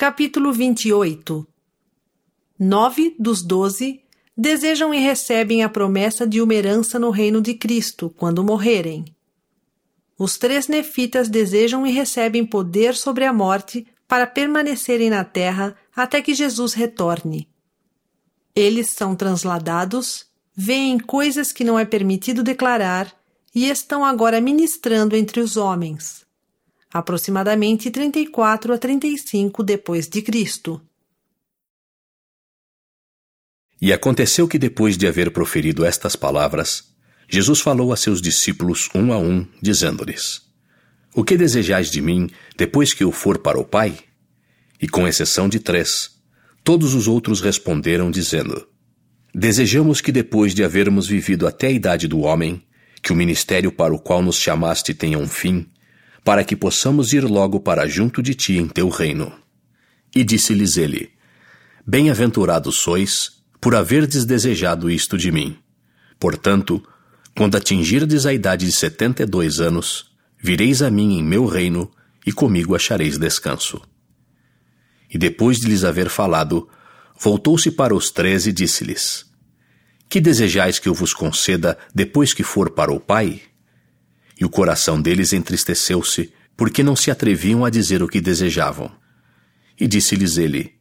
Capítulo 28 Nove dos doze desejam e recebem a promessa de uma herança no reino de Cristo quando morrerem. Os três nefitas desejam e recebem poder sobre a morte para permanecerem na terra até que Jesus retorne. Eles são transladados, veem coisas que não é permitido declarar e estão agora ministrando entre os homens. Aproximadamente 34 a 35 depois de Cristo. E aconteceu que depois de haver proferido estas palavras, Jesus falou a seus discípulos um a um, dizendo-lhes: O que desejais de mim depois que eu for para o Pai? E com exceção de três, todos os outros responderam, dizendo: Desejamos que depois de havermos vivido até a idade do homem, que o ministério para o qual nos chamaste tenha um fim, para que possamos ir logo para junto de ti em teu reino. E disse-lhes ele: Bem-aventurados sois, por haverdes desejado isto de mim. Portanto, quando atingirdes a idade de setenta e dois anos, vireis a mim em meu reino, e comigo achareis descanso. E depois de lhes haver falado, voltou-se para os três e disse-lhes: Que desejais que eu vos conceda depois que for para o Pai? E o coração deles entristeceu-se, porque não se atreviam a dizer o que desejavam. E disse-lhes ele: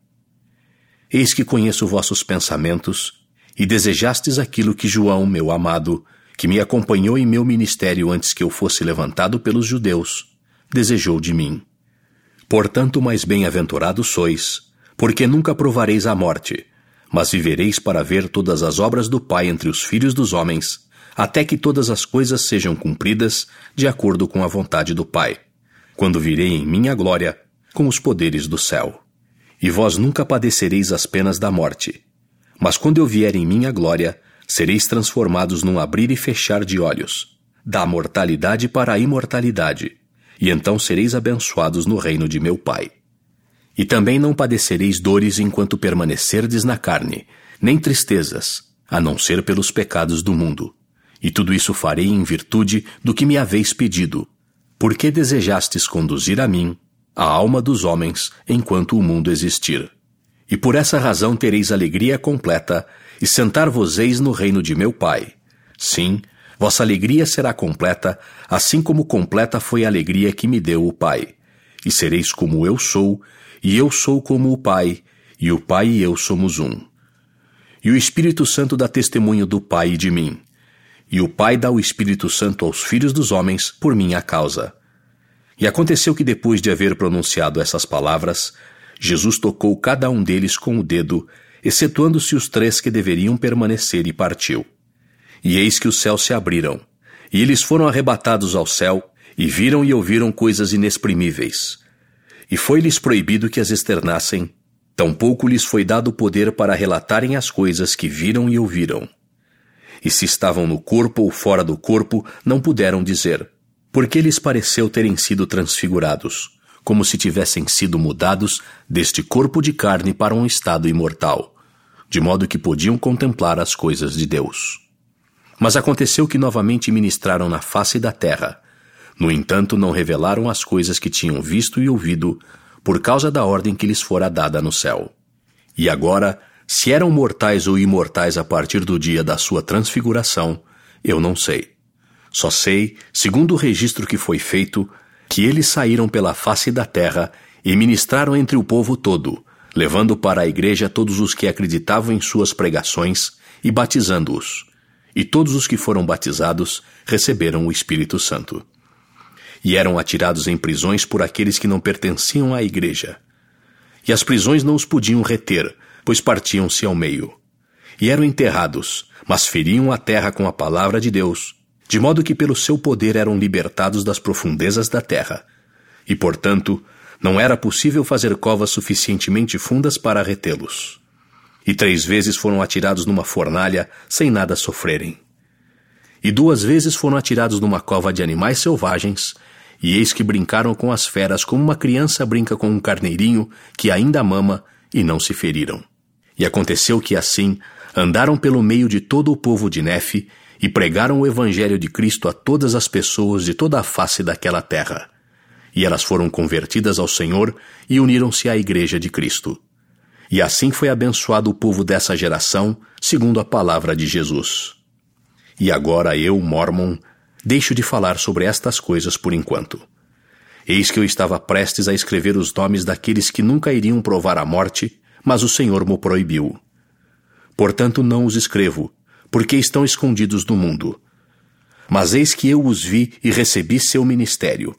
Eis que conheço vossos pensamentos, e desejastes aquilo que João, meu amado, que me acompanhou em meu ministério antes que eu fosse levantado pelos judeus, desejou de mim. Portanto, mais bem-aventurados sois, porque nunca provareis a morte, mas vivereis para ver todas as obras do Pai entre os filhos dos homens, até que todas as coisas sejam cumpridas de acordo com a vontade do Pai, quando virei em minha glória com os poderes do céu. E vós nunca padecereis as penas da morte. Mas quando eu vier em minha glória, sereis transformados num abrir e fechar de olhos, da mortalidade para a imortalidade, e então sereis abençoados no reino de meu Pai. E também não padecereis dores enquanto permanecerdes na carne, nem tristezas, a não ser pelos pecados do mundo. E tudo isso farei em virtude do que me haveis pedido, porque desejastes conduzir a mim, a alma dos homens, enquanto o mundo existir. E por essa razão tereis alegria completa e sentar-vos-eis no reino de meu Pai. Sim, vossa alegria será completa, assim como completa foi a alegria que me deu o Pai. E sereis como eu sou, e eu sou como o Pai, e o Pai e eu somos um. E o Espírito Santo dá testemunho do Pai e de mim. E o Pai dá o Espírito Santo aos filhos dos homens por minha causa. E aconteceu que depois de haver pronunciado essas palavras, Jesus tocou cada um deles com o dedo excetuando-se os três que deveriam permanecer, e partiu. E eis que os céus se abriram, e eles foram arrebatados ao céu, e viram e ouviram coisas inexprimíveis. E foi-lhes proibido que as externassem, tampouco lhes foi dado poder para relatarem as coisas que viram e ouviram. E se estavam no corpo ou fora do corpo, não puderam dizer, porque lhes pareceu terem sido transfigurados como se tivessem sido mudados deste corpo de carne para um estado imortal, de modo que podiam contemplar as coisas de Deus. Mas aconteceu que novamente ministraram na face da terra. No entanto, não revelaram as coisas que tinham visto e ouvido, por causa da ordem que lhes fora dada no céu. E agora, se eram mortais ou imortais a partir do dia da sua transfiguração, eu não sei. Só sei, segundo o registro que foi feito, que eles saíram pela face da terra e ministraram entre o povo todo, levando para a igreja todos os que acreditavam em suas pregações e batizando-os. E todos os que foram batizados receberam o Espírito Santo. E eram atirados em prisões por aqueles que não pertenciam à igreja. E as prisões não os podiam reter, pois partiam-se ao meio. E eram enterrados, mas feriam a terra com a palavra de Deus de modo que pelo seu poder eram libertados das profundezas da terra. E, portanto, não era possível fazer covas suficientemente fundas para retê-los. E três vezes foram atirados numa fornalha sem nada sofrerem. E duas vezes foram atirados numa cova de animais selvagens, e eis que brincaram com as feras como uma criança brinca com um carneirinho que ainda mama, e não se feriram. E aconteceu que assim andaram pelo meio de todo o povo de Nefe e pregaram o Evangelho de Cristo a todas as pessoas de toda a face daquela terra. e elas foram convertidas ao Senhor e uniram-se à Igreja de Cristo. E assim foi abençoado o povo dessa geração, segundo a palavra de Jesus. E agora eu, Mormon, deixo de falar sobre estas coisas por enquanto. Eis que eu estava prestes a escrever os nomes daqueles que nunca iriam provar a morte, mas o Senhor mo proibiu. Portanto, não os escrevo, porque estão escondidos no mundo. Mas eis que eu os vi e recebi seu ministério.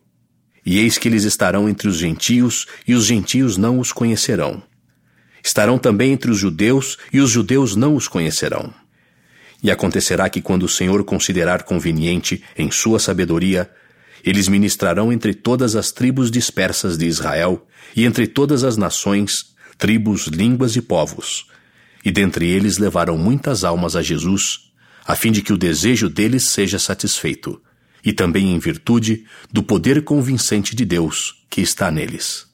E eis que eles estarão entre os gentios, e os gentios não os conhecerão. Estarão também entre os judeus, e os judeus não os conhecerão. E acontecerá que, quando o Senhor considerar conveniente, em sua sabedoria, eles ministrarão entre todas as tribos dispersas de Israel, e entre todas as nações, tribos, línguas e povos. E dentre eles levarão muitas almas a Jesus, a fim de que o desejo deles seja satisfeito e também em virtude do poder convincente de Deus que está neles.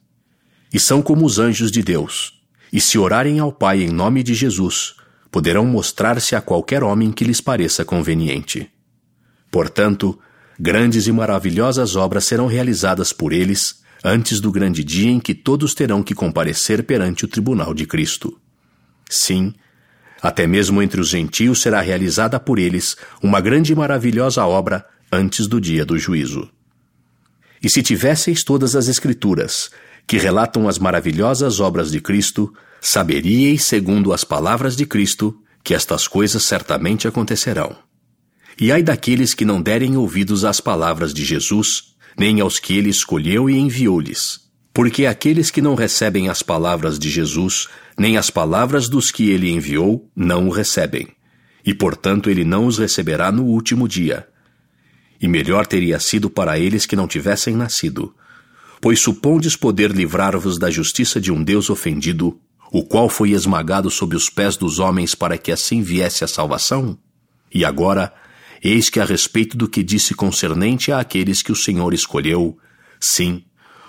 E são como os anjos de Deus, e se orarem ao Pai em nome de Jesus, poderão mostrar-se a qualquer homem que lhes pareça conveniente. Portanto, grandes e maravilhosas obras serão realizadas por eles antes do grande dia em que todos terão que comparecer perante o tribunal de Cristo. Sim, até mesmo entre os gentios será realizada por eles uma grande e maravilhosa obra antes do dia do juízo. E se tivesseis todas as Escrituras, que relatam as maravilhosas obras de Cristo, saberíeis, segundo as palavras de Cristo, que estas coisas certamente acontecerão. E ai daqueles que não derem ouvidos às palavras de Jesus, nem aos que ele escolheu e enviou-lhes. Porque aqueles que não recebem as palavras de Jesus, nem as palavras dos que ele enviou, não o recebem. E portanto ele não os receberá no último dia e melhor teria sido para eles que não tivessem nascido. Pois supondes poder livrar-vos da justiça de um Deus ofendido, o qual foi esmagado sob os pés dos homens para que assim viesse a salvação? E agora, eis que a respeito do que disse concernente àqueles que o Senhor escolheu, sim,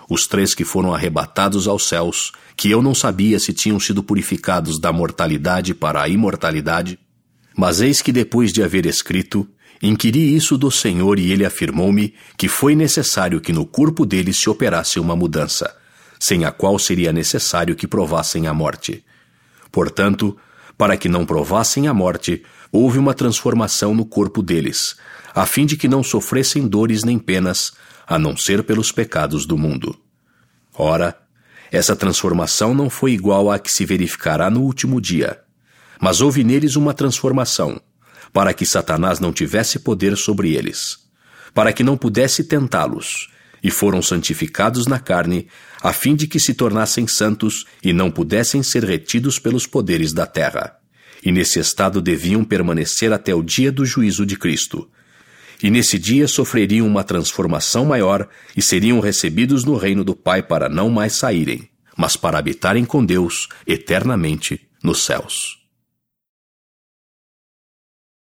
os três que foram arrebatados aos céus, que eu não sabia se tinham sido purificados da mortalidade para a imortalidade, mas eis que depois de haver escrito, Inquiri isso do Senhor e ele afirmou-me que foi necessário que no corpo deles se operasse uma mudança, sem a qual seria necessário que provassem a morte. Portanto, para que não provassem a morte, houve uma transformação no corpo deles, a fim de que não sofressem dores nem penas, a não ser pelos pecados do mundo. Ora, essa transformação não foi igual à que se verificará no último dia, mas houve neles uma transformação para que Satanás não tivesse poder sobre eles, para que não pudesse tentá-los, e foram santificados na carne, a fim de que se tornassem santos e não pudessem ser retidos pelos poderes da terra. E nesse estado deviam permanecer até o dia do juízo de Cristo. E nesse dia sofreriam uma transformação maior e seriam recebidos no reino do Pai para não mais saírem, mas para habitarem com Deus eternamente nos céus.